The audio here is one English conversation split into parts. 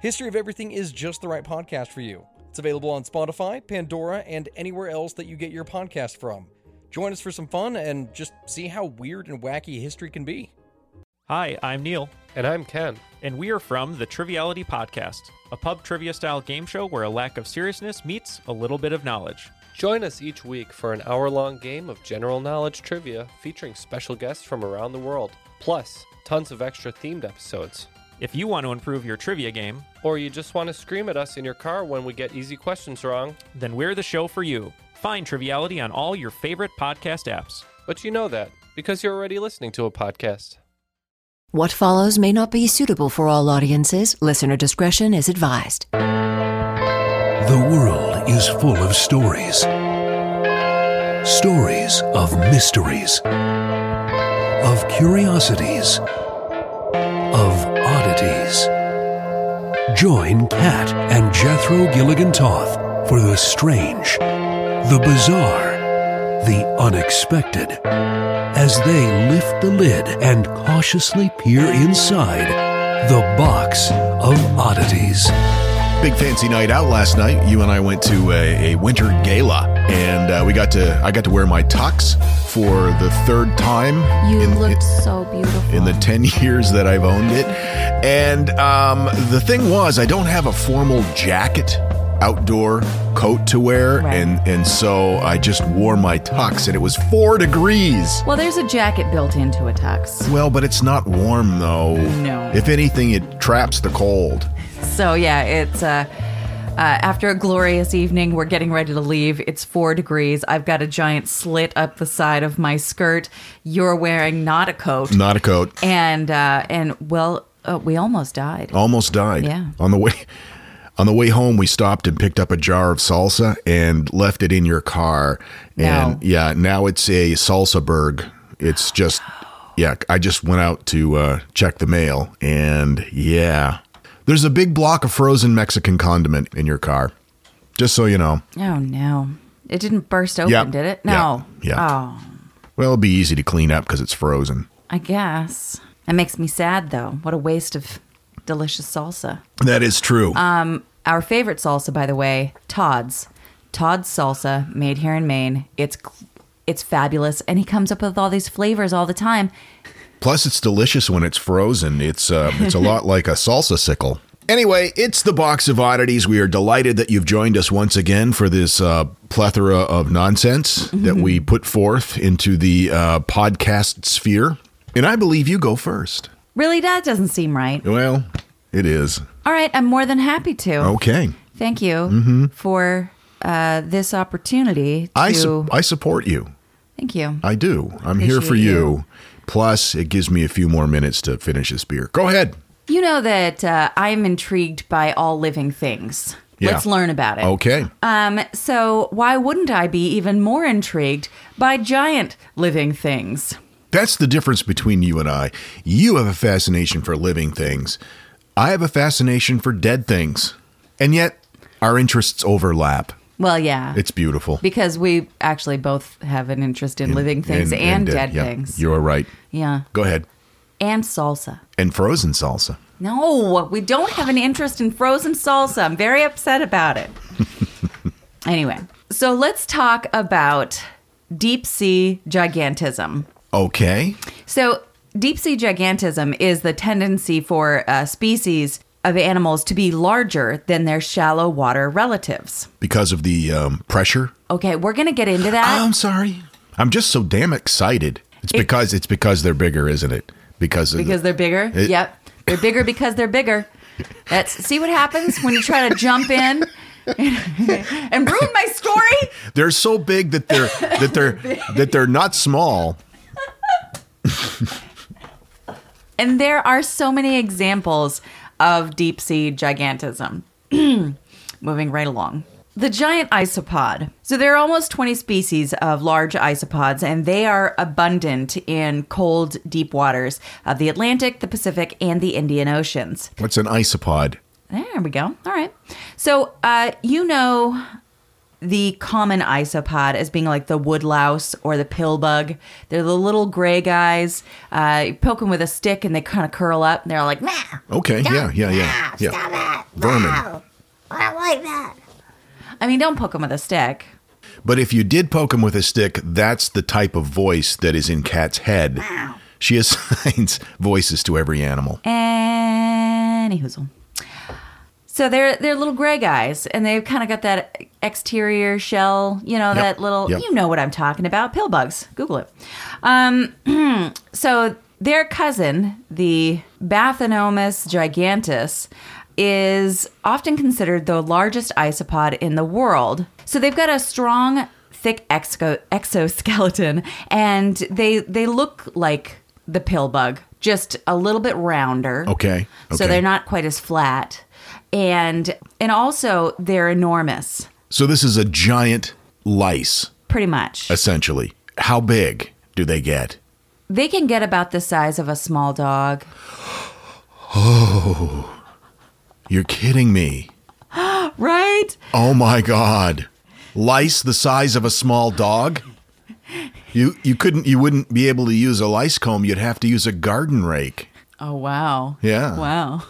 History of Everything is just the right podcast for you. It's available on Spotify, Pandora, and anywhere else that you get your podcast from. Join us for some fun and just see how weird and wacky history can be. Hi, I'm Neil, And I'm Ken. and we are from the Triviality Podcast, a pub trivia style game show where a lack of seriousness meets a little bit of knowledge. Join us each week for an hour long game of general knowledge trivia featuring special guests from around the world, plus tons of extra themed episodes. If you want to improve your trivia game, Or you just want to scream at us in your car when we get easy questions wrong, then we're the show for you. Find Triviality on all your favorite podcast apps. but you know that because you're already listening to a podcast. What follows may not be suitable for all audiences. Listener discretion is advised. The world is full of stories. Stories of mysteries, of curiosities, Join Kat and Jethro Gilligan Toth for the strange, the bizarre, the unexpected as they lift the lid and cautiously peer inside the box of oddities. big fancy night out last night. You and I went to a, a winter gala, and uh, we got to I got to wear my tux for the third time You in, looked so beautiful. in the ten years that I've owned it. And um, the thing was, I don't have a formal jacket, outdoor coat to wear, Right. and and so I just wore my tux, and it was four degrees. Well, there's a jacket built into a tux. Well, but it's not warm though. No. If anything, it traps the cold. So, yeah, it's uh, after a glorious evening, we're getting ready to leave. It's four degrees. I've got a giant slit up the side of my skirt. You're wearing not a coat. Not a coat. And, uh, and well, uh, we almost died. almost died. Yeah. On the way on the way home we stopped and picked up a jar of salsa and left it in your car. And No. yeah, now it's a salsa berg. It's just yeah, I just went out to uh, check the mail and yeah. There's a big block of frozen Mexican condiment in your car. Just so you know. Oh, no. It didn't burst open, Yeah. did it? No. Yeah. Oh, Well, it'll be easy to clean up because it's frozen. I guess. That makes me sad, though. What a waste of delicious salsa. That is true. Um, Our favorite salsa, by the way, Todd's. Todd's salsa, made here in Maine. It's it's fabulous, and he comes up with all these flavors all the time. Plus, it's delicious when it's frozen. It's uh, it's a lot like a salsa sickle. Anyway, it's the box of oddities. We are delighted that you've joined us once again for this uh, plethora of nonsense that we put forth into the uh, podcast sphere. And I believe you go first. Really, that doesn't seem right. Well, it is All right, I'm more than happy to. okay. Thank you for uh, this opportunity. To, I su- I support you. thank you. I do. I'm here for Appreciate you. you. Plus, it gives me a few more minutes to finish this beer. Go ahead. You know that uh, I'm intrigued by all living things. Yeah. Let's learn about it. Okay. Um, so why wouldn't I be even more intrigued by giant living things? That's the difference between you and I. You have a fascination for living things. I have a fascination for dead things. And yet, our interests overlap. Well, yeah. It's beautiful. because we actually both have an interest in living things and, dead yeah, things. You're right. yeah. Go ahead. And salsa. And frozen salsa. No, we don't have an interest in frozen salsa. I'm very upset about it. anyway, so let's talk about deep sea gigantism. Okay. So, deep sea gigantism is the tendency for uh, species of animals to be larger than their shallow water relatives. Because of the um, pressure. Okay, we're going to get into that. I'm sorry. I'm just so damn excited. It's because it's because they're bigger, isn't it? Because of the- Because they're bigger. It- yep. They're bigger because they're bigger. That's see what happens when you try to jump in and ruin my story. they're so big that they're that they're that they're not small. And there are so many examples of deep sea gigantism. Moving right along. The giant isopod. So there are almost 20 species of large isopods, and they are abundant in cold, deep waters of the Atlantic, the Pacific, and the Indian Oceans. What's an isopod? There we go. All right. So, uh, you know the common isopod as being like the woodlouse or the pillbug. They're the little gray guys. Uh, you poke them with a stick and they kind of curl up. And they're like, nah. Okay, yeah, yeah, yeah. yeah. Vermin. I don't like that. I mean, don't poke them with a stick. But if you did poke him with a stick, that's the type of voice that is in Cat's head. She assigns voices to every animal. Any hoozle. So they're they're little gray guys, and they've kind of got that exterior shell, you know, that little, yep. you know what I'm talking about, pill bugs. Google it. Um, so their cousin, the Bathynomus giganteus, is often considered the largest isopod in the world. So they've got a strong, thick exo- exoskeleton, and they they look like the pill bug, just a little bit rounder. Okay. So they're not quite as flat. And and also they're enormous, So this is a giant lice, pretty much. essentially. How big do they get? They can get about the size of a small dog. Oh. You're kidding me. Right? Oh my god. Lice the size of a small dog? You you couldn't you wouldn't be able to use a lice comb, you'd have to use a garden rake. Oh wow. Yeah. Wow.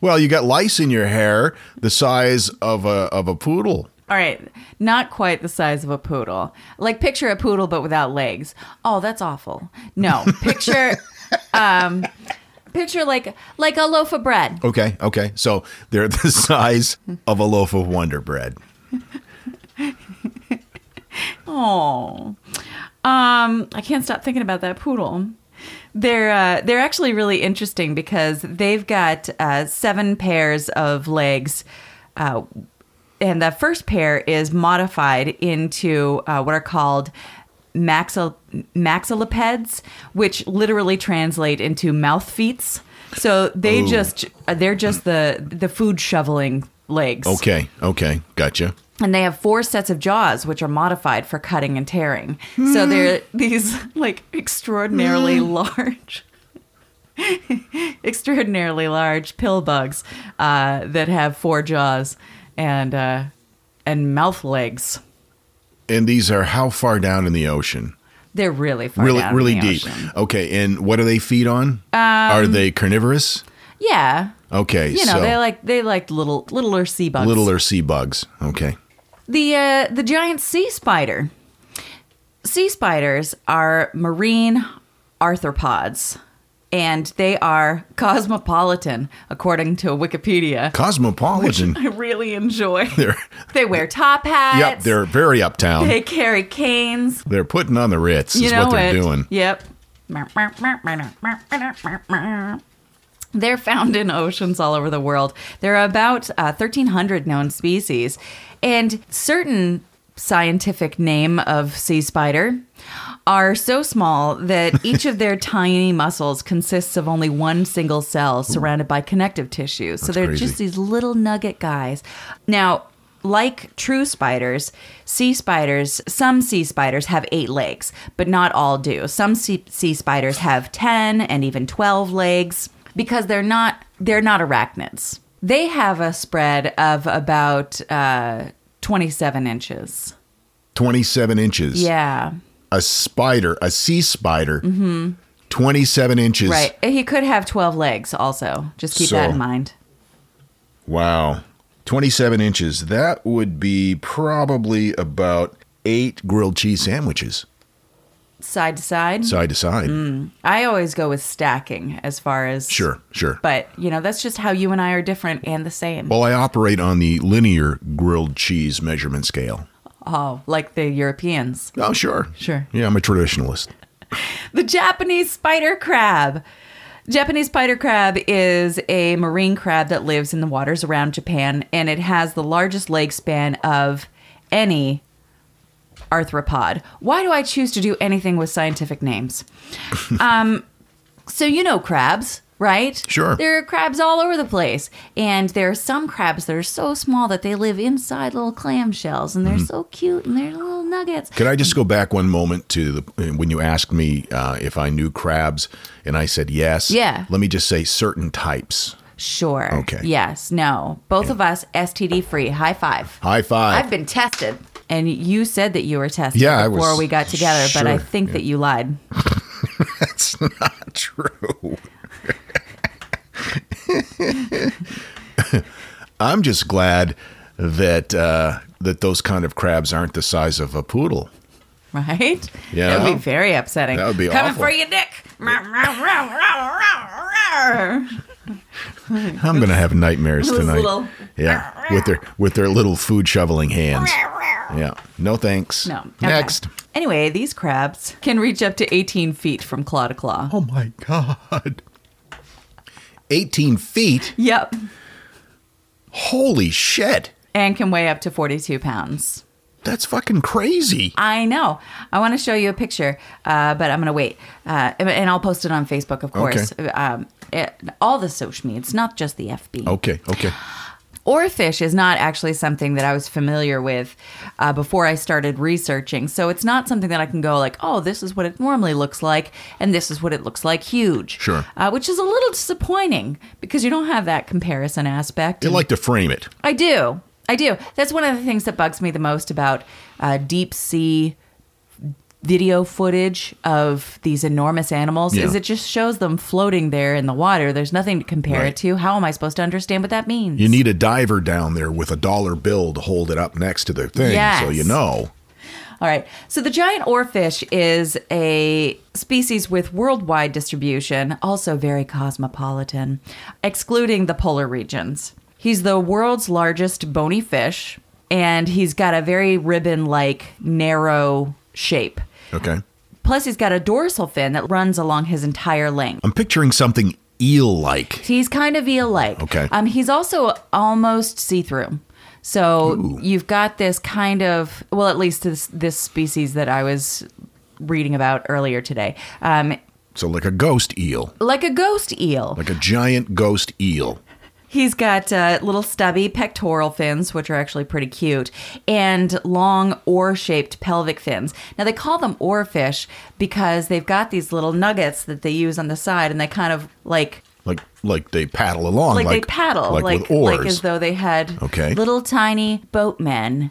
Well, you got lice in your hair the size of a of a poodle. All right, not quite the size of a poodle. Like picture a poodle but without legs. Oh, that's awful. No, picture um picture like like a loaf of bread. Okay, okay. So they're the size of a loaf of Wonder Bread. Oh. Um, I can't stop thinking about that poodle. They're uh, they're actually really interesting because they've got uh, seven pairs of legs, uh, and the first pair is modified into uh, what are called maxil- maxillipeds, which literally translate into mouth feet. So they Ooh. just they're just the the food shoveling legs. Okay, okay. Gotcha. And they have four sets of jaws, which are modified for cutting and tearing. So they're these like extraordinarily large, extraordinarily large pill bugs uh, that have four jaws and uh, and mouth legs. And these are how far down in the ocean? They're really far really down in really deep. ocean. Okay, and what do they feed on? are they carnivorous? Yeah, Okay, you know so they like they like little littler sea bugs. littler sea bugs. Okay. The uh, the giant sea spider. Sea spiders are marine arthropods, and they are cosmopolitan, according to Wikipedia. Cosmopolitan. I really enjoy. they're They wear top hats. Yep, they're very uptown. They carry canes. They're putting on the Ritz You is know what they're it. doing. Yep. They're found in oceans all over the world. There are about uh, 1,300 known species, and certain scientific name of sea spider are so small that each of their tiny muscles consists of only one single cell surrounded by connective tissue. so they're crazy. just these little nugget guys. Now, like true spiders, sea spiders, some sea spiders have eight legs, but not all do. Some sea, sea spiders have 10 and even 12 legs because they're not they're not arachnids. They have a spread of about uh, 27 inches. 27 inches. Yeah. A spider, a sea spider, 27 inches. Right. He could have 12 legs also. Just keep that in mind. Wow. 27 inches. That would be probably about eight grilled cheese sandwiches Side to side. side to side. Mm. I always go with stacking as far as Sure, sure. But, you know, that's just how you and I are different and the same. Well, I operate on the linear grilled cheese measurement scale. Oh, like the Europeans. Oh, sure. Sure. Yeah, I'm a traditionalist. The Japanese spider crab. Japanese spider crab is a marine crab that lives in the waters around Japan, and it has the largest leg span of any arthropod. Why do I choose to do anything with scientific names? um, so you know crabs. right? Sure. There are crabs all over the place. And there are some crabs that are so small that they live inside little clam shells and they're Mm-hmm. so cute and they're little nuggets. Could I just go back one moment to the when you asked me uh, if I knew crabs, and I said yes. Yeah. Let me just say certain types. Sure. Okay. Yes. No. Both of us STD free. High five. High five. I've been tested. And you said that you were tested Yeah, before was- we got together, but I sure, think that you lied. That's not true. I'm just glad that uh, that those kind of crabs aren't the size of a poodle. Right? Yeah. That would be very upsetting. That would be Coming awful. for you, Nick. I'm gonna have nightmares tonight. little- Yeah, with their with their little food shoveling hands. Yeah, no thanks. No. Okay. Next. Anyway, these crabs can reach up to 18 feet from claw to claw. Oh my god. 18 feet. Yep. Holy shit. And can weigh up to 42 pounds. That's fucking crazy. I know. I want to show you a picture, uh, but I'm going to wait. Uh, and- I'll post it on Facebook, of course. Um, it, all the social media. It's not just the FB. Okay, okay. Oarfish is not actually something that I was familiar with uh, before I started researching. So it's not something that I can go like, oh, this is what it normally looks like, and this is what it looks like huge. Sure. Uh, which is a little disappointing because you don't have that comparison aspect. And- like to frame it. I do. I do. That's one of the things that bugs me the most about uh, deep sea video footage of these enormous animals Yeah. is it just shows them floating there in the water. There's nothing to compare Right. it to. How am I supposed to understand what that means? You need a diver down there with a dollar bill to hold it up next to the thing so you know. All right. So the giant oarfish is a species with worldwide distribution, also very cosmopolitan, excluding the polar regions. He's the world's largest bony fish, and he's got a very ribbon like narrow shape. Okay. Plus, he's got a dorsal fin that runs along his entire length. I'm picturing something eel like. He's kind of eel like. Okay. Um, he's also almost see through. So you've got this kind of well, at least this this species that I was reading about earlier today, um, So like a ghost eel. like a ghost eel. Like a giant ghost eel. He's got uh, little stubby pectoral fins, which are actually pretty cute, and long oar-shaped pelvic fins. Now they call them oarfish because they've got these little nuggets that they use on the side, and they kind of like Like like they paddle along like, they paddle, like, like with oars. like as though they had Okay. little tiny boatmen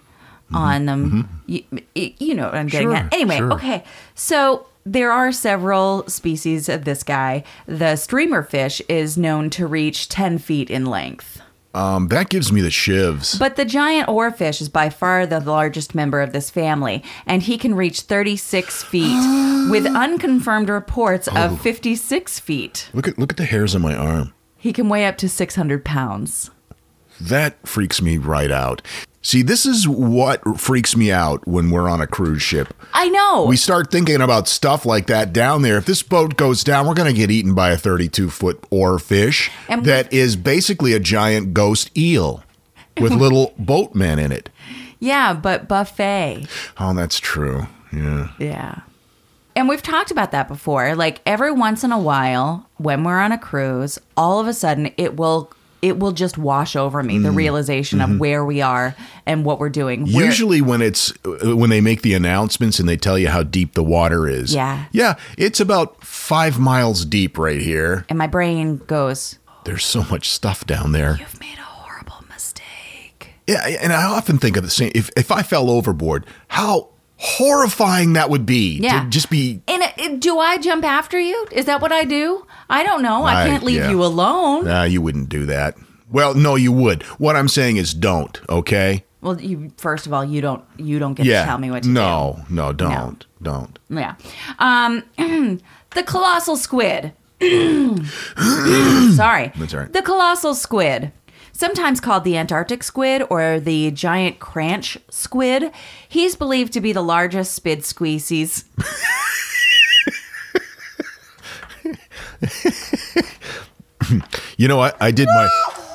on them. You, you know what I'm getting Sure, at. Anyway, sure. okay. So there are several species of this guy. The streamer fish is known to reach 10 feet in length. um, that gives me the shivs. But the giant oarfish is by far the largest member of this family, and he can reach 36 feet, with unconfirmed reports of 56 feet. look at look at the hairs on my arm. He can weigh up to 600 pounds. That freaks me right out. See, this is what freaks me out when we're on a cruise ship. I know. We start thinking about stuff like that down there. If this boat goes down, we're going to get eaten by a 32 foot oarfish And- that is basically a giant ghost eel with little boatmen in it. yeah, but buffet. Oh, that's true. Yeah. Yeah. And we've talked about that before. Like every once in a while, when we're on a cruise, all of a sudden it will it will just wash over me the mm-hmm. realization of mm-hmm. where we are and what we're doing. Usually, when it's uh, when they make the announcements and they tell you how deep the water is. Yeah. Yeah, it's about five miles deep right here. and my brain goes, There's so much stuff down there. "You've made a horrible mistake." Yeah, and I often think of the same. If if I fell overboard, how horrifying that would be Yeah. to just be. And it- do I jump after you? Is that what I do? I don't know. I, I- can't leave yeah. you alone. Nah, you wouldn't do that. Well, no, you would. What I'm saying is, don't. Okay. Well, you first of all, you don't you don't get Yeah. to tell me what to do. no, no, don't, don't. Yeah. Um, the colossal squid. Sorry. That's all right. The colossal squid. Sometimes called the Antarctic squid or the giant cranch squid. He's believed to be the largest squid species. You know, I, I did my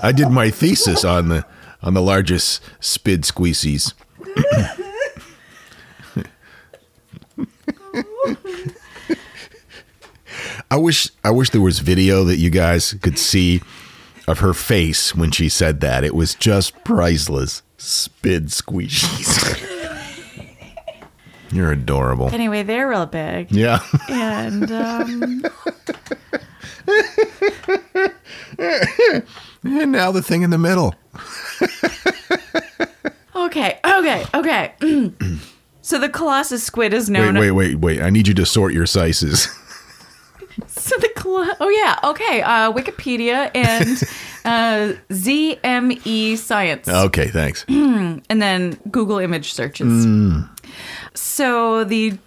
I did my thesis on the on the largest spid squeezies. I wish I wish there was video that you guys could see of her face when she said that. It was just priceless. Spid squeezies. You're adorable. Anyway, they're real big. Yeah. And um, and now the thing in the middle. okay, okay, okay. so the Colossus squid is Wait, known. wait, wait, wait. I need you to sort your sizes. So the oh yeah, okay. Uh, Wikipedia and uh, ZME Science. Okay, thanks. and then Google image searches. So the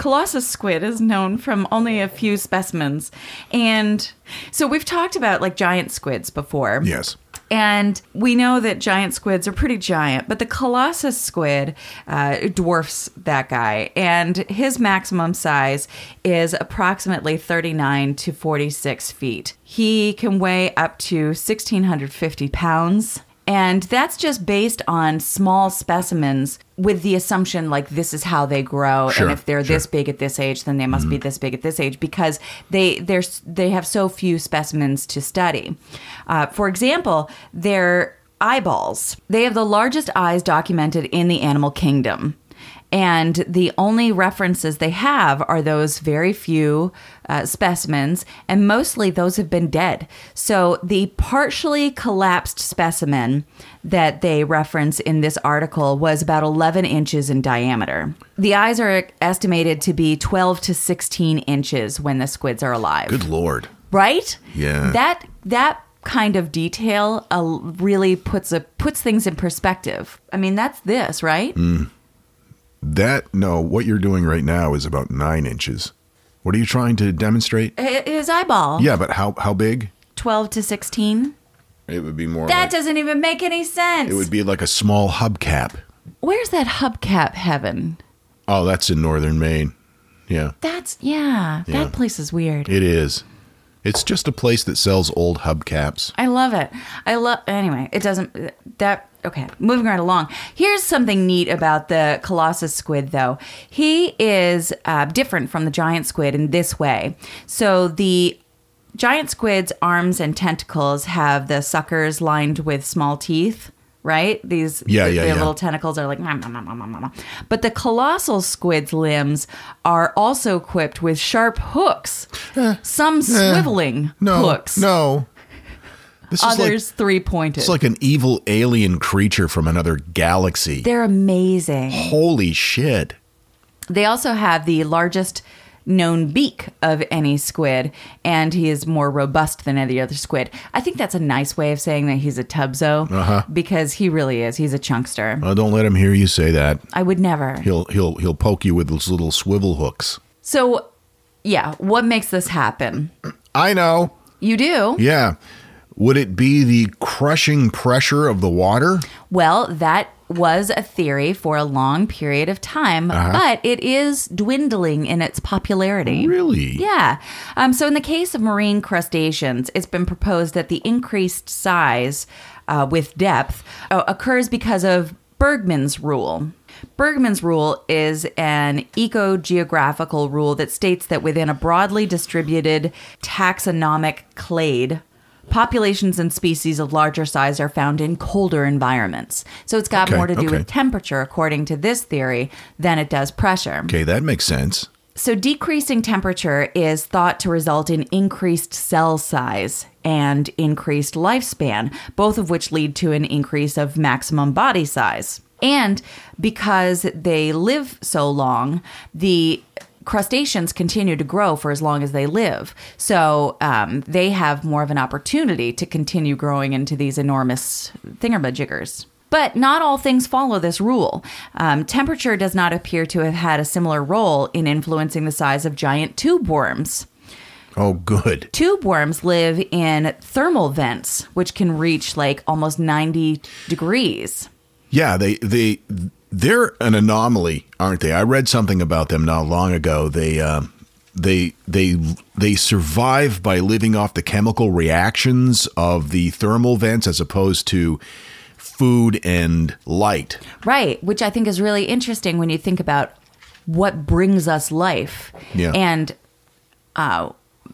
Colossus squid is known from only a few specimens. And so we've talked about like giant squids before. Yes. And we know that giant squids are pretty giant, but the Colossus squid uh, dwarfs that guy. And his maximum size is approximately 39 to 46 feet. He can weigh up to 1,650 pounds. And that's just based on small specimens with the assumption like this is how they grow Sure, and if they're this sure. Mm-hmm. big at this age then they must be this big at this age because they they're they have so few specimens to study uh, for example their eyeballs they have the largest eyes documented in the animal kingdom and the only references they have are those very few uh, specimens, and mostly those have been dead. So, the partially collapsed specimen that they reference in this article was about 11 inches in diameter. The eyes are estimated to be 12 to 16 inches when the squids are alive Good lord. right? Yeah. That that kind of detail uh, really puts a puts things in perspective. I mean, that's this, right? Mm. That no, what you're doing right now is about nine inches. What are you trying to demonstrate? His eyeball, Yeah, but how how big? twelve to sixteen. It would be more. That like, doesn't even make any sense. it would be like a small hubcap. Where's that hubcap heaven? Oh, that's in northern Maine. Yeah, That's yeah, Yeah. That place is weird. it is. It's just a place that sells old hubcaps. I love it. I love. Anyway, it doesn't. That okay. Moving right along. Here's something neat about the Colossus squid, though. He is uh, different from the giant squid in this way. So the giant squid's arms and tentacles have the suckers lined with small teeth. Right? These Yeah, yeah, their yeah. little tentacles are like nom, nom, nom. But the colossal squid's limbs are also equipped with sharp hooks. Eh. Some eh. swiveling No, hooks no. This is like others three pointed. it's like an evil alien creature from another galaxy. They're amazing. Holy shit! They also have the largest known beak of any squid, and he is more robust than any other squid. I think that's a nice way of saying that he's a tubzo Uh-huh. because he really is. He's a chunkster. Oh, don't let him hear you say that. I would never. He'll he'll he'll poke you with those little swivel hooks. So, yeah, what makes this happen? I know. You do? Yeah. Would it be the crushing pressure of the water? Well, that was a theory for a long period of time, but it is dwindling in its popularity. Really? Yeah. Um, so, in the case of marine crustaceans, it's been proposed that the increased size uh, with depth uh, occurs because of Bergmann's rule. Bergmann's rule is an eco geographical rule that states that within a broadly distributed taxonomic clade, populations and species of larger size are found in colder environments. So it's got Okay, more to do okay. with temperature, according to this theory, than it does pressure. Okay, that makes sense. So, decreasing temperature is thought to result in increased cell size and increased lifespan, both of which lead to an increase of maximum body size. And because they live so long, the crustaceans continue to grow for as long as they live. So, um, they have more of an opportunity to continue growing into these enormous thingamajiggers. But not all things follow this rule. Um, temperature does not appear to have had a similar role in influencing the size of giant tube worms. Oh, good. Tube worms live in thermal vents, which can reach like almost 90 degrees. Yeah, they they they're an anomaly, aren't they? I read something about them not long ago. They uh, they they they survive by living off the chemical reactions of the thermal vents as opposed to food and light. Right, which I think is really interesting when you think about what brings us life. Yeah. And uh,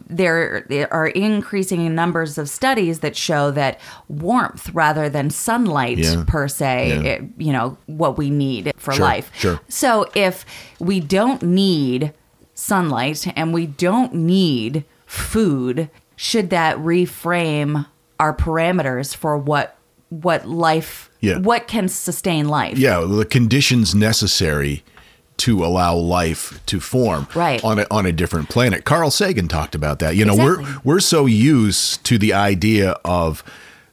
there, there are increasing numbers of studies that show that warmth rather than sunlight Yeah. per se, Yeah. it- you know, what we need for Sure, life. sure. So if we don't need sunlight and we don't need food, should that reframe our parameters for what what life Yeah. what can sustain life? Yeah, the conditions necessary to allow life to form Right. on a, on a different planet. Carl Sagan talked about that. You know, we're we're so used to the idea of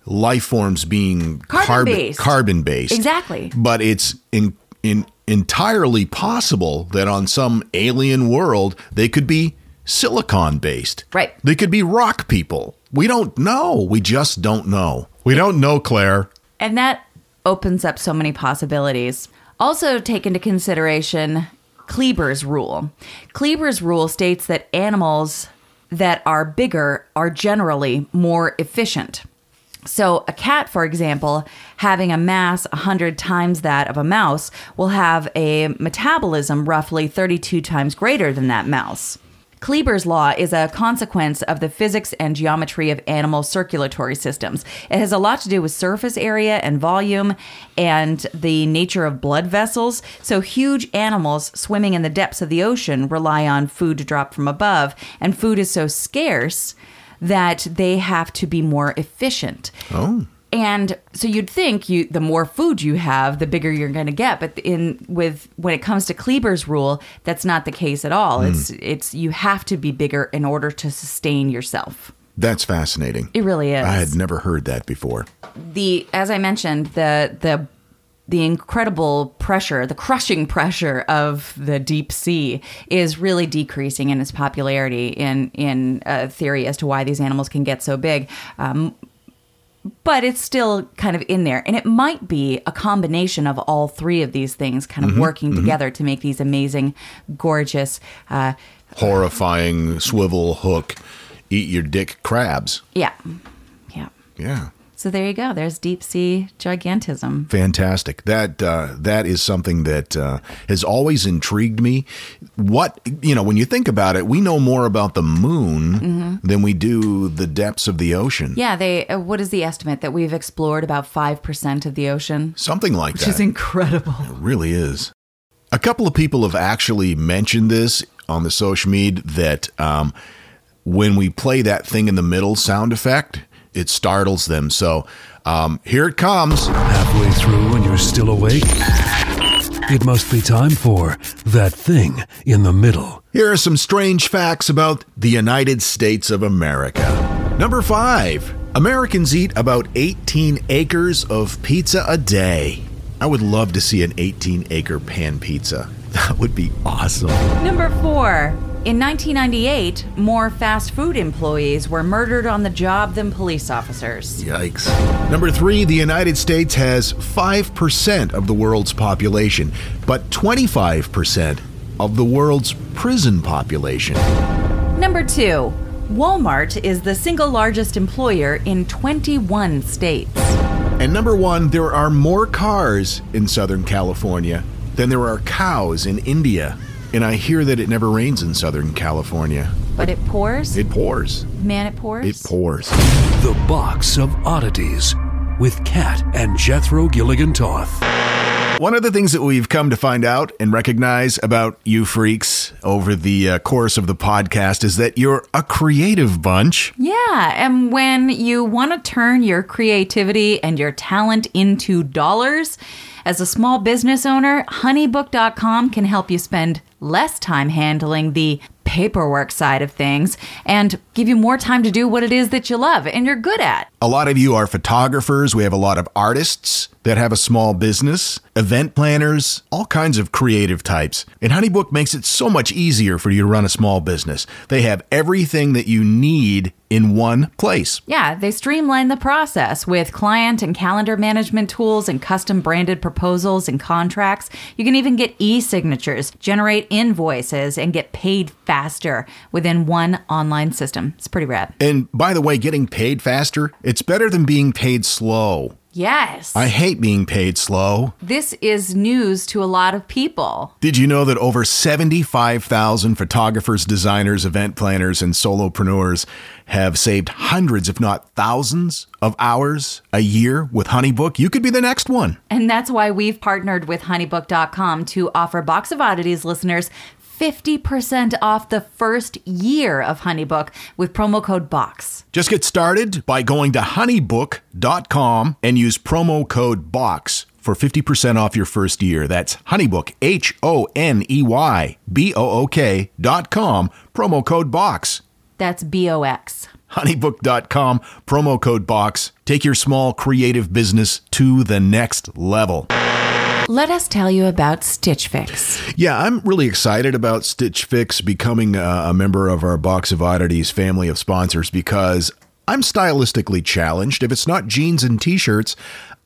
life forms being Carbon-based. carbon based. Exactly. But it's in in entirely possible that on some alien world they could be silicon based. Right. They could be rock people. We don't know. We just don't know. We don't know, Claire. And that opens up so many possibilities. Also, take into consideration Kleiber's rule. Kleiber's rule states that animals that are bigger are generally more efficient. So, a cat, for example, having a mass 100 times that of a mouse, will have a metabolism roughly 32 times greater than that mouse. Kleiber's law is a consequence of the physics and geometry of animal circulatory systems. It has a lot to do with surface area and volume and the nature of blood vessels. So, huge animals swimming in the depths of the ocean rely on food to drop from above, and food is so scarce that they have to be more efficient. Oh. And so you'd think you the more food you have, the bigger you're going to get. But in with when it comes to Kleiber's rule, that's not the case at all. It's it's you have to be bigger in order to sustain yourself. That's fascinating. It really is. I had never heard that before. the as I mentioned, the the the incredible pressure, the crushing pressure of the deep sea is really decreasing in its popularity in in uh, theory as to why these animals can get so big. Um, but it's still kind of in there, and it might be a combination of all three of these things kind of working together to make these amazing, gorgeous. Uh, Horrifying swivel hook, eat your dick crabs. yeah, yeah. Yeah. So there you go. There's deep sea gigantism. Fantastic. That uh, that is something that uh, has always intrigued me. What you know, when you think about it, we know more about the moon than we do the depths of the ocean. Mm-hmm. Yeah, they. Uh, what is the estimate that we've explored about five percent of the ocean? Something like that. Which that. is incredible. It really is. A couple of people have actually mentioned this on the social media that um, when we play that thing in the middle sound effect, it startles them. So um, here it comes. Halfway through and you're still awake? It must be time for that thing in the middle. Here are some strange facts about the United States of America. Number five Americans eat about 18 acres of pizza a day. I would love to see an 18 acre pan pizza. That would be awesome. Number four. In 1998, more fast food employees were murdered on the job than police officers. Yikes. Number three, the United States has 5% of the world's population, but 25% of the world's prison population. Number two. Walmart is the single largest employer in 21 states. And number one, there are more cars in Southern California than there are cows in India. And I hear that it never rains in Southern California. But it pours? It pours. Man, it pours? It pours. The Box of Oddities with Kat and Jethro Gilligan Toth. One of the things that we've come to find out and recognize about you freaks over the uh, course of the podcast is that you're a creative bunch. Yeah, and when you want to turn your creativity and your talent into dollars, as a small business owner, honeybook.com can help you spend less time handling the paperwork side of things and give you more time to do what it is that you love and you're good at. A lot of you are photographers. We have a lot of artists that have a small business, event planners, all kinds of creative types. And Honeybook makes it so much easier for you to run a small business. They have everything that you need in one place. Yeah, they streamline the process with client and calendar management tools and custom branded proposals and contracts. You can even get e signatures, generate invoices, and get paid faster within one online system. It's pretty rad. And by the way, getting paid faster, it's better than being paid slow. Yes. I hate being paid slow. this is news to a lot of people. Did you know that over 75,000 photographers, designers, event planners, and solopreneurs have saved hundreds, if not thousands, of hours a year with Honeybook? You could be the next one. And that's why we've partnered with honeybook.com to offer Box of Oddities listeners 50% off the first year of Honeybook with promo code BOX. Just get started by going to honeybook.com and use promo code BOX for 50% off your first year. That's honeybook, H O N E Y B O O K dot com, promo code BOX. That's B O X. honeybook.com, promo code BOX. Take your small creative business to the next level. Let us tell you about Stitch Fix. Yeah, I'm really excited about Stitch Fix becoming uh, a member of our Box of Oddities family of sponsors because I'm stylistically challenged. If it's not jeans and t shirts,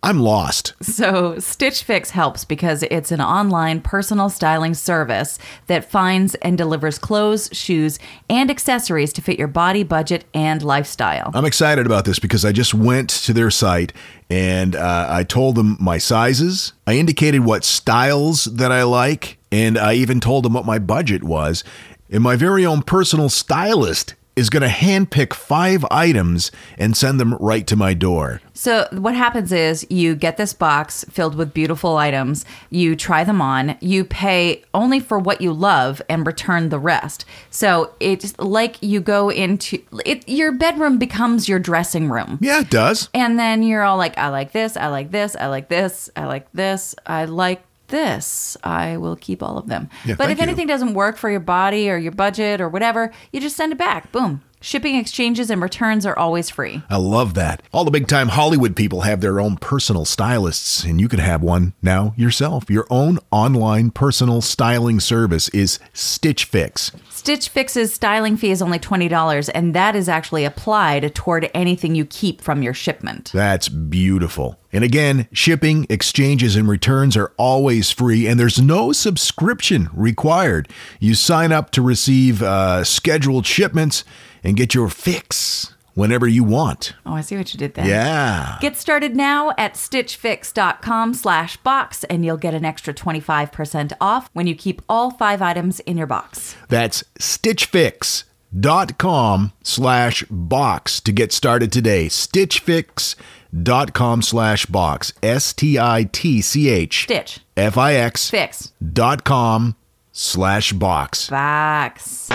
I'm lost. So, Stitch Fix helps because it's an online personal styling service that finds and delivers clothes, shoes, and accessories to fit your body, budget, and lifestyle. I'm excited about this because I just went to their site and uh, I told them my sizes. I indicated what styles that I like, and I even told them what my budget was. And my very own personal stylist is going to handpick five items and send them right to my door. So, what happens is you get this box filled with beautiful items, you try them on, you pay only for what you love and return the rest. So, it's like you go into it, your bedroom becomes your dressing room. Yeah, it does. And then you're all like, I like this, I like this, I like this, I like this, I like this. I will keep all of them. Yeah, but if you. anything doesn't work for your body or your budget or whatever, you just send it back. Boom. Shipping, exchanges, and returns are always free. I love that. All the big time Hollywood people have their own personal stylists, and you could have one now yourself. Your own online personal styling service is Stitch Fix. Stitch Fix's styling fee is only $20, and that is actually applied toward anything you keep from your shipment. That's beautiful. And again, shipping, exchanges, and returns are always free, and there's no subscription required. You sign up to receive uh, scheduled shipments and get your fix whenever you want. Oh, I see what you did there. Yeah. Get started now at stitchfix.com slash box, and you'll get an extra 25% off when you keep all five items in your box. That's stitchfix.com slash box to get started today. Stitchfix.com slash box. S-T-I-T-C-H Stitch. F-I-X Fix. dot com slash box. Box.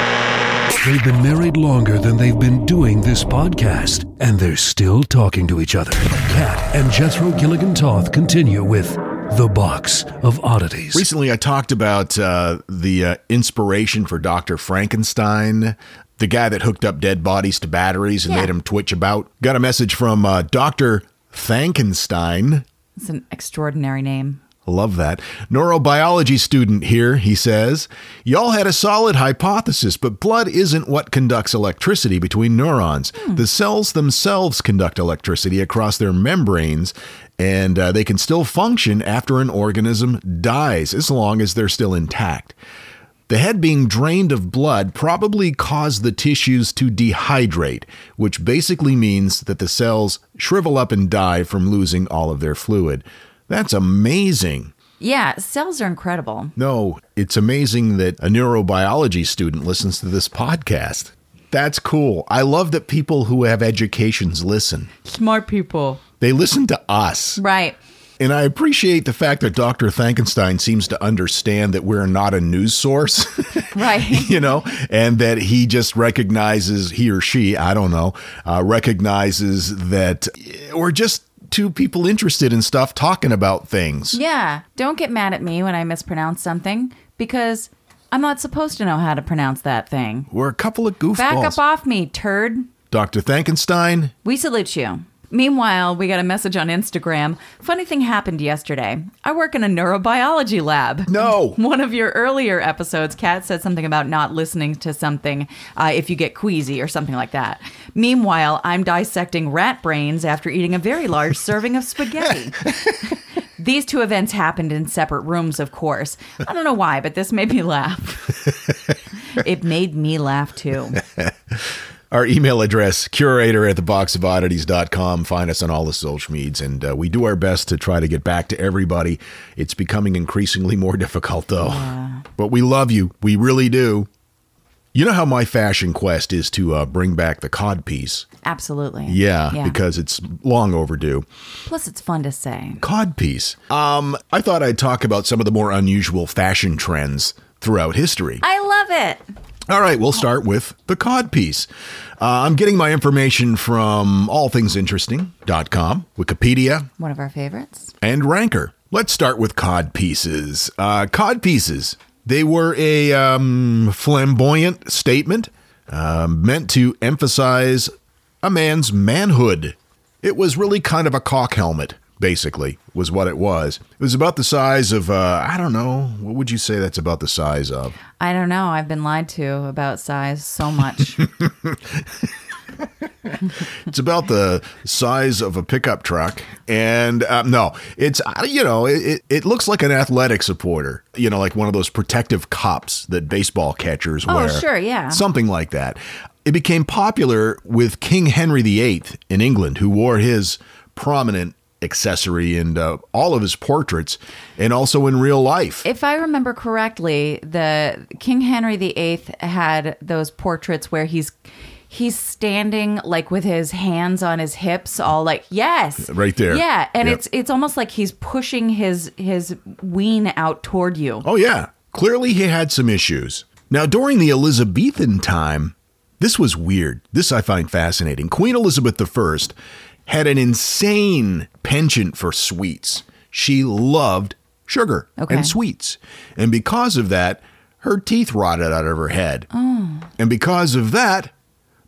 They've been married longer than they've been doing this podcast, and they're still talking to each other. Kat and Jethro Gilligan Toth continue with The Box of Oddities. Recently, I talked about uh, the uh, inspiration for Dr. Frankenstein, the guy that hooked up dead bodies to batteries and Yeah. made them twitch about. Got a message from uh, Dr. Frankenstein. It's an extraordinary name. Love that. Neurobiology student here, he says. Y'all had a solid hypothesis, but blood isn't what conducts electricity between neurons. The cells themselves conduct electricity across their membranes, and uh, they can still function after an organism dies, as long as they're still intact. The head being drained of blood probably caused the tissues to dehydrate, which basically means that the cells shrivel up and die from losing all of their fluid. That's amazing. Yeah, cells are incredible. No, it's amazing that a neurobiology student listens to this podcast. That's cool. I love that people who have educations listen. Smart people. They listen to us. Right. And I appreciate the fact that Dr. Frankenstein seems to understand that we're not a news source. Right. you know, and that he just recognizes, he or she, I don't know, uh, recognizes that we're just two people interested in stuff talking about things. yeah. Don't get mad at me when I mispronounce something because I'm not supposed to know how to pronounce that thing. We're a couple of goofballs. Back up off me, turd. Dr. Frankenstein, We salute you. Meanwhile, we got a message on Instagram. Funny thing happened yesterday. I work in a neurobiology lab. No. One of your earlier episodes, Kat said something about not listening to something uh, if you get queasy or something like that. Meanwhile, I'm dissecting rat brains after eating a very large serving of spaghetti. These two events happened in separate rooms, of course. I don't know why, but this made me laugh. it made me laugh too. Our email address, curator at theboxofoddities.com. Find us on all the social medias, and uh, we do our best to try to get back to everybody. It's becoming increasingly more difficult, though. But we love you. We really do. You know how my fashion quest is to uh, bring back the cod piece? Absolutely. Yeah, because it's long overdue. Plus, it's fun to say. Cod piece. Um, I thought I'd talk about some of the more unusual fashion trends throughout history. I love it. All right, we'll start with the cod piece. Uh, I'm getting my information from allthingsinteresting.com, Wikipedia, One of our favorites. and Ranker. Let's start with cod pieces. Uh, cod pieces. They were a um, flamboyant statement uh, meant to emphasize a man's manhood. It was really kind of a cock helmet, basically, was what it was. It was about the size of, uh, I don't know, what would you say that's about the size of? I don't know. I've been lied to about size so much. It's about the size of a pickup truck, and um, no, it's uh, you know it, it looks like an athletic supporter, you know, like one of those protective cups that baseball catchers Oh, wear. Oh, sure, yeah. something like that. It became popular with King Henry VIII in England, who wore his prominent accessory in uh, all of his portraits, and also in real life. if I remember correctly, the King Henry VIII had those portraits where he's he's standing like with his hands on his hips, all like yes, Right there. yeah, and Yep. it's it's almost like he's pushing his his ween out toward you. Oh, yeah. Clearly, he had some issues. Now, during the Elizabethan time, this was weird. This I find fascinating. Queen Elizabeth I had an insane penchant for sweets. She loved sugar Okay. and sweets. And because of that, her teeth rotted out of her head. Oh. And because of that,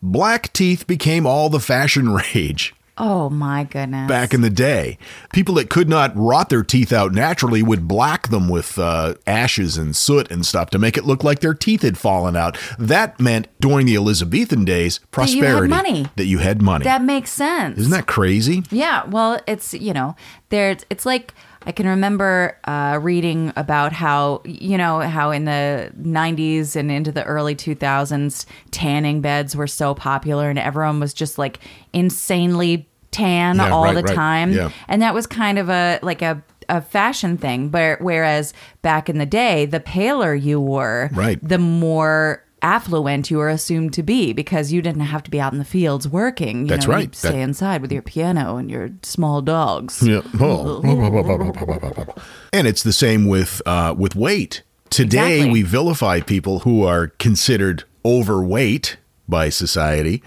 black teeth became all the fashion rage Oh my goodness! back in the day. People that could not rot their teeth out naturally would black them with uh, ashes and soot and stuff to make it look like their teeth had fallen out. That meant during the Elizabethan days, prosperity. That you had money. That you had money. that makes sense. Isn't that crazy? Yeah, well, it's you know, there. It's like I can remember uh, reading about how you know how in the '90s and into the early 2000s, tanning beds were so popular, and everyone was just like insanely tan Yeah, all right, the right. time, Yeah. and that was kind of a like a a fashion thing. But whereas back in the day, the paler you were, Right. the more affluent you were assumed to be because you didn't have to be out in the fields working. You That's know, right. Stay That- inside with your piano and your small dogs. Yeah. Oh. and it's the same with uh, with weight. Today Exactly. we vilify people who are considered overweight by society.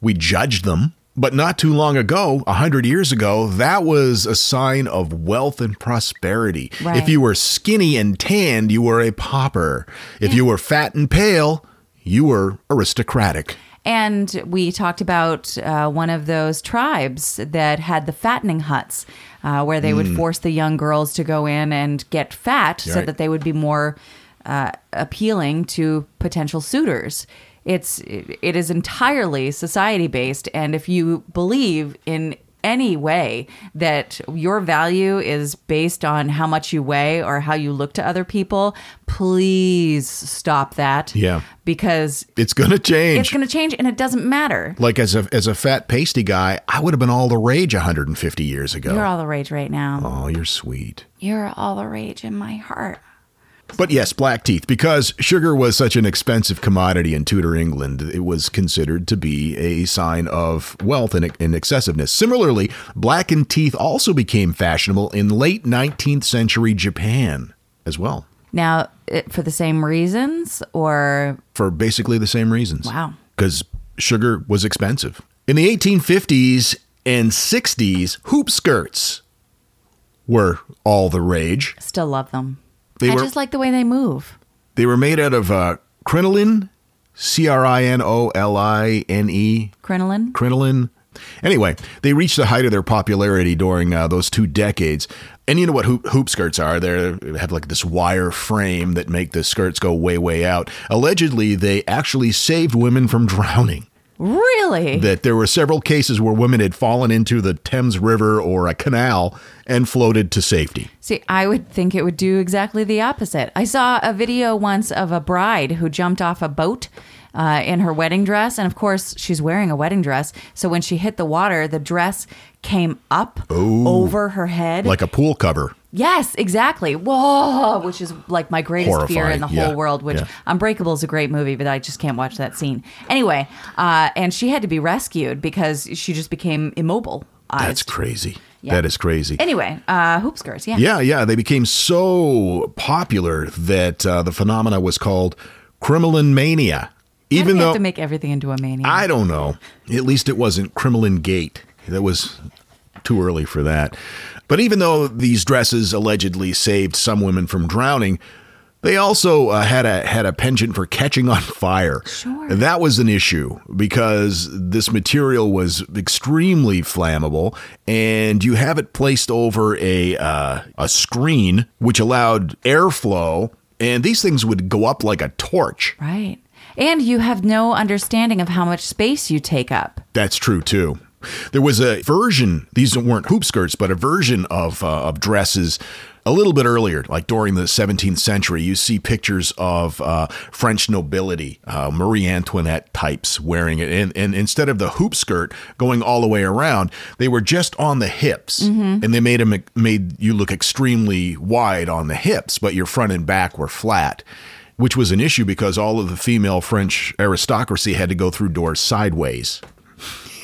We judge them. But not too long ago, a hundred years ago, that was a sign of wealth and prosperity. Right. If you were skinny and tanned, you were a pauper. If you were fat and pale, you were aristocratic. And we talked about uh, one of those tribes that had the fattening huts, uh, where they would force the young girls to go in and get fat so Mm. That they would be more uh, appealing to potential suitors. It's it is entirely society based, and if you believe in any way that your value is based on how much you weigh or how you look to other people, please stop that. Yeah. because It's going to change. it's going to change and it doesn't matter. like as a as a fat pasty guy, I would have been all the rage 150 years ago. You're all the rage right now. oh, you're sweet. You're all the rage in my heart. But yes, black teeth because sugar was such an expensive commodity in Tudor England, it was considered to be a sign of wealth and, and excessiveness. Similarly, blackened teeth also became fashionable in late 19th century Japan as well, Now, it, for the same reasons, or for basically the same reasons. Wow. Because sugar was expensive. In the 1850s and 60s, hoop skirts were all the rage. still love them. They I were- just like the way they move. They were made out of uh, crinoline, C R I N O L I N E, Crinoline. crinoline. Anyway, they reached the height of their popularity during uh, those two decades. And you know what hoop, hoop skirts are? They're, they have like this wire frame that make the skirts go way, way out. Allegedly, they actually saved women from drowning. Really? That there were several cases where women had fallen into the Thames River or a canal and floated to safety. See, I would think it would do exactly the opposite. I saw a video once of a bride who jumped off a boat uh, in her wedding dress. And of course, she's wearing a wedding dress. So when she hit the water, the dress came up over her head. Like a pool cover. Yes, exactly. Whoa, which is like my greatest fear in the Horrifying, whole yeah, world. Which yeah. Unbreakable is a great movie, but I just can't watch that scene. Anyway, uh, and she had to be rescued because she just became immobile. That's crazy. Yeah. That is crazy. Anyway, uh, hoop skirts. Yeah. Yeah, yeah. They became so popular that uh, the phenomena was called Crinoline mania. Even though have to make everything into a mania. I don't know. At least it wasn't Crinoline Gate. That was too early for that. But even though these dresses allegedly saved some women from drowning, they also uh, had a had a penchant for catching on fire. Sure. That was an issue because this material was extremely flammable, and you have it placed over a uh, a screen which allowed airflow, and these things would go up like a torch. Right. And you have no understanding of how much space you take up. That's true too. There was a version; these weren't hoop skirts, but a version of uh, of dresses a little bit earlier, like during the 17th century. You see pictures of uh, French nobility, uh, Marie Antoinette types wearing it, and, and instead of the hoop skirt going all the way around, they were just on the hips, and they made them made you look extremely wide on the hips, but your front and back were flat. Which was an issue because all of the female French aristocracy had to go through doors sideways.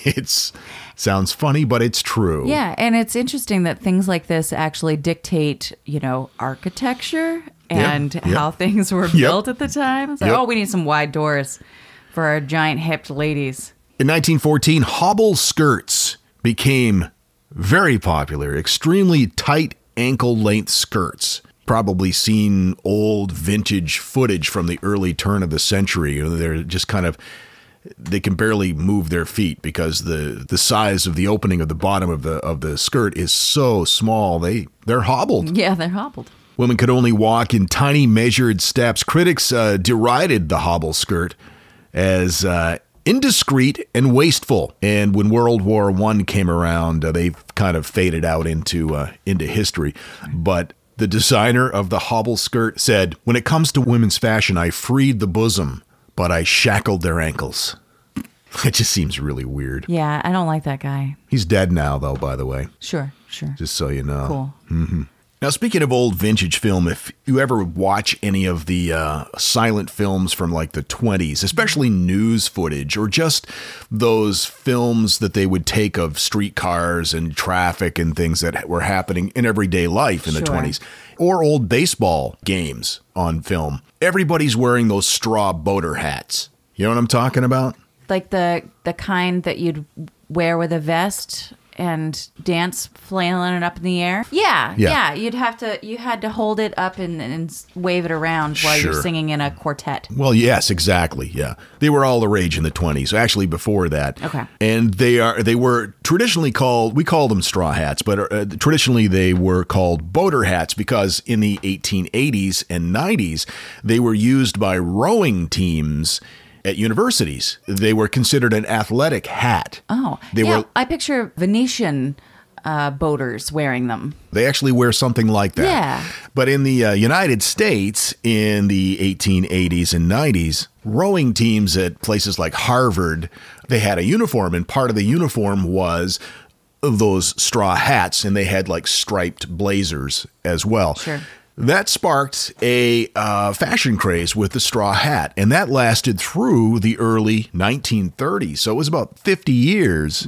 It's sounds funny, but it's true. Yeah, and it's interesting that things like this actually dictate, you know, architecture and how things were Yep. built at the time. It's like, oh, we need some wide doors for our giant hipped ladies. In 1914, hobble skirts became very popular, extremely tight ankle length skirts. Probably seen old vintage footage from the early turn of the century. They're just kind of they can barely move their feet because the the size of the opening of the bottom of the of the skirt is so small. They they're hobbled. Yeah, they're hobbled. Women could only walk in tiny measured steps. Critics uh, derided the hobble skirt as uh, indiscreet and wasteful. And when World War One came around, uh, they kind of faded out into uh, into history. But the designer of the hobble skirt said, "When it comes to women's fashion, I freed the bosom, but I shackled their ankles." It just seems really weird. Yeah, I don't like that guy. He's dead now, though. By the way, Sure, sure. just so you know. Cool. Mm-hmm. Now, speaking of old vintage film, if you ever watch any of the uh, silent films from like the 20s, especially news footage or just those films that they would take of streetcars and traffic and things that were happening in everyday life in the 20s, or old baseball games on film, everybody's wearing those straw boater hats. You know what I'm talking about? Like the the kind that you'd wear with a vest and dance flailing it up in the air. Yeah, Yeah. yeah. You'd have to you had to hold it up and, and wave it around while you're singing in a quartet. Well, yes, exactly. Yeah, they were all the rage in the twenties. Actually, before that. Okay. And they are they were traditionally called we call them straw hats, but uh, traditionally they were called boater hats because in the 1880s and 90s they were used by rowing teams at universities. They were considered an athletic hat. Oh, They yeah. were I picture Venetian uh, boaters wearing them. They actually wear something like that. Yeah. But in the uh, United States in the 1880s and 90s, rowing teams at places like Harvard, they had a uniform, and part of the uniform was those straw hats, and they had like striped blazers as well. Sure. That sparked a uh, fashion craze with the straw hat, and that lasted through the early 1930s. So it was about 50 years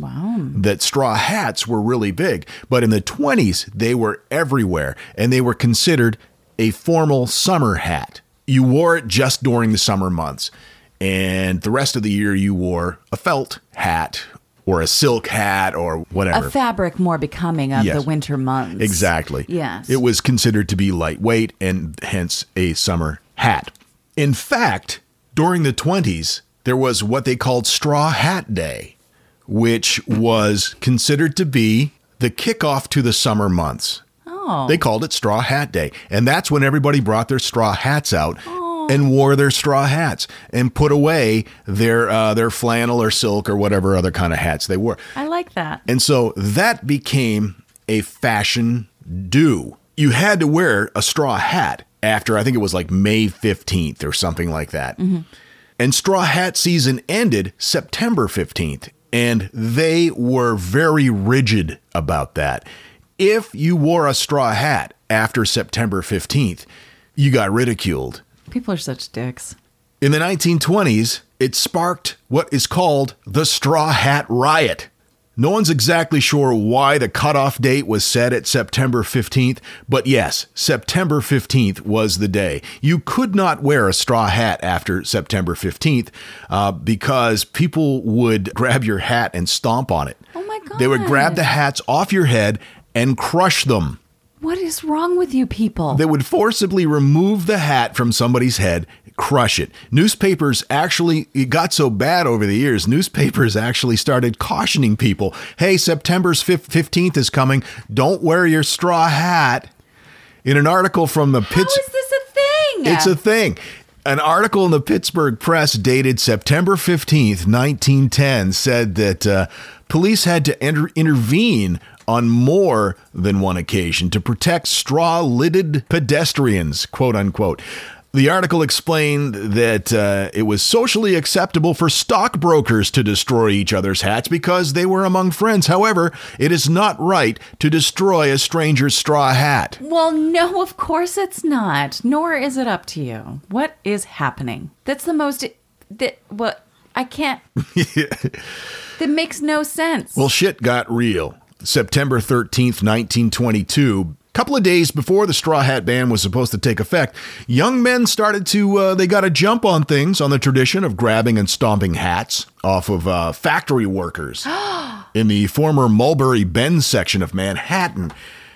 that straw hats were really big. But in the 20s, they were everywhere, and they were considered a formal summer hat. You wore it just during the summer months, and the rest of the year, you wore a felt hat or a silk hat or whatever. A fabric more becoming of Yes. the winter months. Exactly. Yes. It was considered to be lightweight and hence a summer hat. In fact, during the 20s, there was what they called Straw Hat Day, which was considered to be the kickoff to the summer months. Oh. They called it Straw Hat Day. And that's when everybody brought their straw hats out oh. And wore their straw hats and put away their uh, their flannel or silk or whatever other kind of hats they wore. I like that. And so that became a fashion do. You had to wear a straw hat after I think it was like May 15th or something like that. And straw hat season ended September 15th. And they were very rigid about that. If you wore a straw hat after September 15th, you got ridiculed. People are such dicks. In the 1920s, it sparked what is called the Straw Hat Riot. No one's exactly sure why the cutoff date was set at September 15th, but yes, September 15th was the day. You could not wear a straw hat after September 15th uh, because people would grab your hat and stomp on it. Oh my god. They would grab the hats off your head and crush them. What is wrong with you people? They would forcibly remove the hat from somebody's head, crush it. Newspapers actually, it got so bad over the years, newspapers actually started cautioning people hey, September's 15th is coming. Don't wear your straw hat. In an article from the How Pitts. is this a thing? It's a thing. An article in the Pittsburgh Press dated September 15th, 1910, said that uh, police had to enter- intervene on more than one occasion to protect straw lidded pedestrians, quote unquote. The article explained that uh, it was socially acceptable for stockbrokers to destroy each other's hats because they were among friends. However, it is not right to destroy a stranger's straw hat. Well, no, of course it's not. Nor is it up to you. What is happening? That's the most that what I can't That makes no sense. Well, shit got real. September 13th, 1922, a couple of days before the straw hat ban was supposed to take effect, young men started to, uh, they got a jump on things on the tradition of grabbing and stomping hats off of uh, factory workers in the former Mulberry Bend section of Manhattan.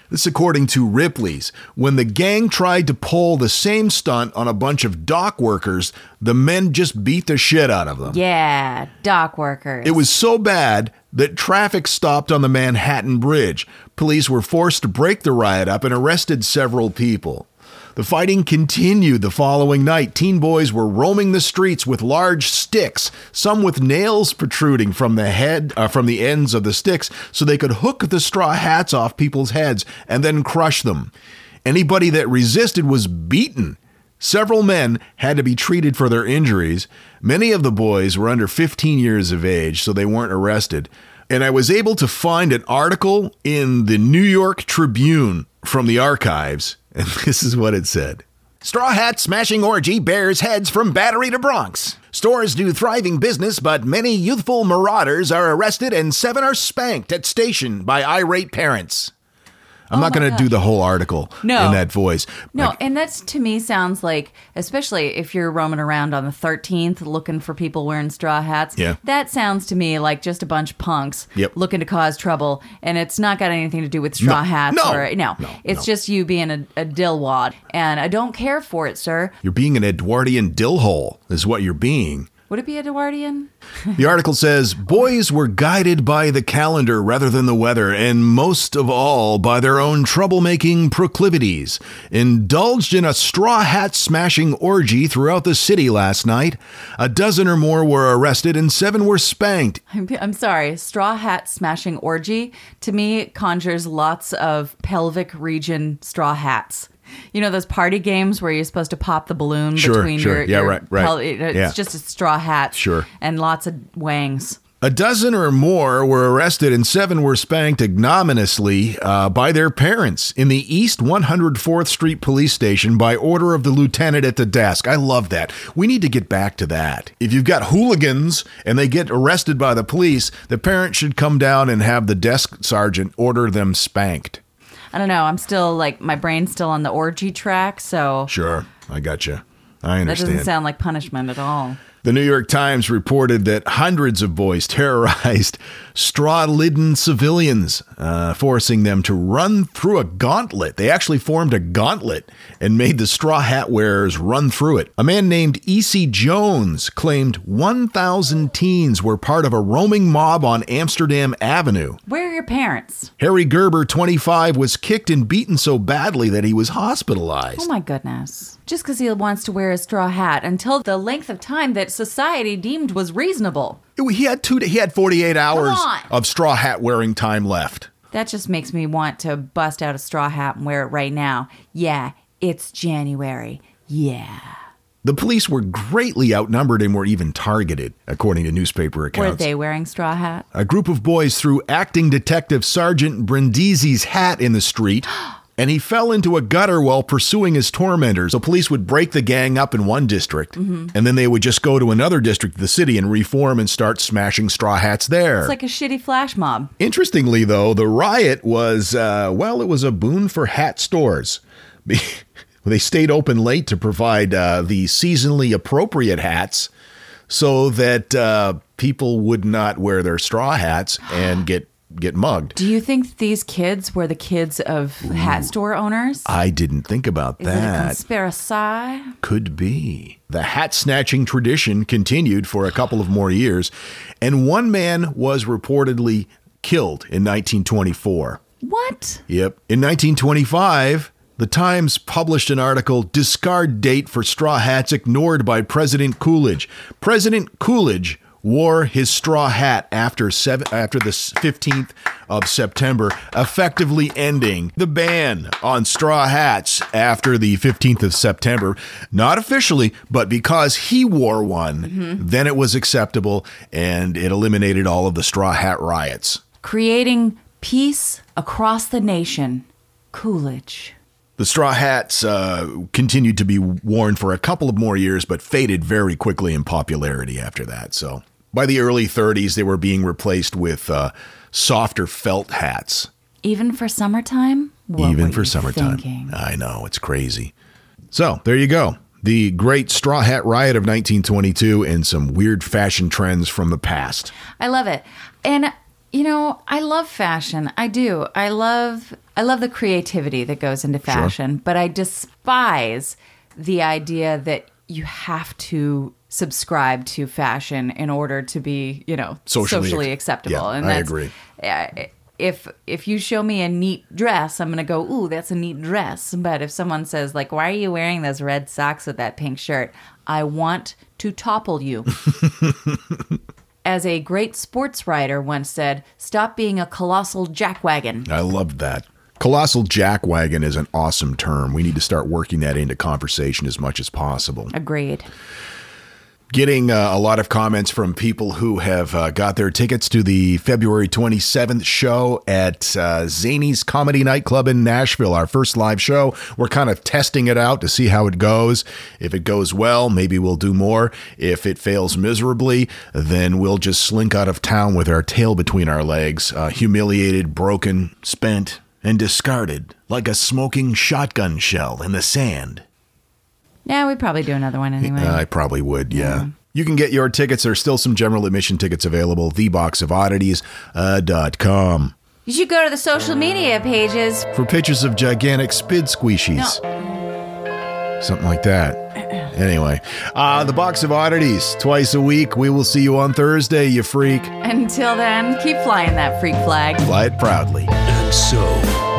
This, according to Ripley's. When the gang tried to pull the same stunt on a bunch of dock workers, the men just beat the shit out of them. yeah, dock workers. It was so bad that traffic stopped on the Manhattan Bridge. Police were forced to break the riot up and arrested several people. The fighting continued the following night. Teen boys were roaming the streets with large sticks, some with nails protruding from the head uh, from the ends of the sticks so they could hook the straw hats off people's heads and then crush them. Anybody that resisted was beaten. Several men had to be treated for their injuries. Many of the boys were under 15 years of age, so they weren't arrested. And I was able to find an article in the New York Tribune from the archives, and this is what it said. Straw hat smashing orgy bears heads from Battery to Bronx. Stores do thriving business, but many youthful marauders are arrested and seven are spanked at station by irate parents. I'm not oh going to do the whole article No. in that voice. No, Like, and that's to me sounds like, especially if you're roaming around on the 13th looking for people wearing straw hats. Yeah. That sounds to me like just a bunch of punks Yep. looking to cause trouble, and it's not got anything to do with straw No, hats no, or no. no, it's just you being a, a dillwad, and I don't care for it, sir. You're being an Edwardian dillhole, is what you're being. Would it be a Edwardian? The article says boys were guided by the calendar rather than the weather, and most of all by their own troublemaking proclivities. Indulged in a straw hat smashing orgy throughout the city last night. A dozen or more were arrested, and seven were spanked. I'm, I'm sorry, straw hat smashing orgy to me conjures lots of pelvic region straw hats. You know those party games where you're supposed to pop the balloon Sure, between sure. your, Yeah, your right, right. It's Yeah. just a straw hat, Sure. and lots of wangs. A dozen or more were arrested, and seven were spanked ignominiously uh, by their parents in the East 104th Street Police Station by order of the lieutenant at the desk. I love that. We need to get back to that. If you've got hooligans and they get arrested by the police, the parent should come down and have the desk sergeant order them spanked. I don't know. I'm still like my brain's still on the orgy track, so Sure, I got you. I understand. that doesn't sound like punishment at all. The New York Times reported that hundreds of boys terrorized straw lidden civilians, uh, forcing them to run through a gauntlet. They actually formed a gauntlet and made the straw hat wearers run through it. A man named E.C. Jones claimed 1,000 teens were part of a roaming mob on Amsterdam Avenue. Where are your parents? Harry Gerber, 25, was kicked and beaten so badly that he was hospitalized. Oh my goodness. Just because he wants to wear a straw hat until the length of time that society deemed was reasonable. He had two. He had 48 hours on. of straw hat wearing time left. That just makes me want to bust out a straw hat and wear it right now. Yeah, it's January. Yeah. The police were greatly outnumbered and were even targeted, according to newspaper accounts. Were they wearing straw hats? A group of boys threw acting detective Sergeant Brindisi's hat in the street, and he fell into a gutter while pursuing his tormentors. So police would break the gang up in one district, and then they would just go to another district of the city and reform and start smashing straw hats there. It's like a shitty flash mob. Interestingly, though, the riot was, uh, well, it was a boon for hat stores. They stayed open late to provide uh, the seasonally appropriate hats so that uh, people would not wear their straw hats and get get mugged. Do you think these kids were the kids of hat store owners? I didn't think about Is that. conspiracy? Could be. The hat snatching tradition continued for a couple of more years, and one man was reportedly killed in 1924. What? Yep. In 1925, the Times published an article Discard Date for Straw Hats Ignored by President Coolidge. President Coolidge wore his straw hat after seven, after the 15th of September, effectively ending the ban on straw hats after the 15th of September. Not officially, but because he wore one, then it was acceptable and it eliminated all of the straw hat riots. Creating peace across the nation. Coolidge. The straw hats uh, continued to be worn for a couple of more years, but faded very quickly in popularity after that. So by the early 30s, they were being replaced with uh, softer felt hats, Even for summertime? What even for summertime. thinking? I know, it's crazy. So there you go. The great straw hat riot of 1922 and some weird fashion trends from the past. I love it. And you know, I love fashion. I do. I love I love the creativity that goes into fashion, but I despise the idea that you have to subscribe to fashion in order to be, you know, Socially socially, acceptable. yeah, and I agree. uh, If if you show me a neat dress, I'm gonna go, ooh, that's a neat dress. But if someone says like, why are you wearing those red socks with that pink shirt? I want to topple you. As a great sports writer once said, stop being a colossal jackwagon. I loved that. Colossal jackwagon is an awesome term. We need to start working that into conversation as much as possible. Agreed. getting uh, a lot of comments from people who have uh, got their tickets to the February 27th show at uh, Zanies Comedy Nightclub in Nashville, our first live show. We're kind of testing it out to see how it goes. If it goes well, maybe we'll do more. If it fails miserably, then we'll just slink out of town with our tail between our legs, uh, humiliated, broken, spent, and discarded like a smoking shotgun shell in the sand. Yeah, we'd probably do another one anyway. I probably would, yeah. You can get your tickets. There's still some general admission tickets available. TheBoxOfOddities.com. Uh, you should go to the social media pages. For pictures of gigantic spid squishies. Something like that. Anyway, uh, the Box of Oddities, twice a week. We will see you on Thursday, you freak. Until then, keep flying that freak flag. Fly it proudly. And so,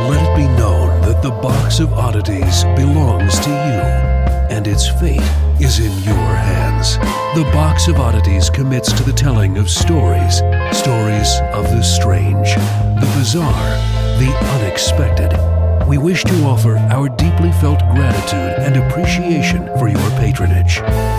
let it be known that the Box of Oddities belongs to you, and its fate is in your hands. The Box of Oddities commits to the telling of stories stories of the strange, the bizarre, the unexpected. We wish to offer our deeply felt gratitude and appreciation for your patronage.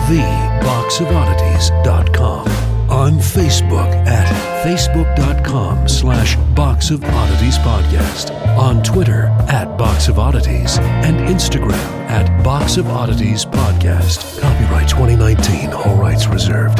TheBoxOfOddities.com. On Facebook at facebook.com slash Box of Oddities Podcast. On Twitter at Box of Oddities. And Instagram at Box of Oddities Podcast. Copyright 2019, all rights reserved.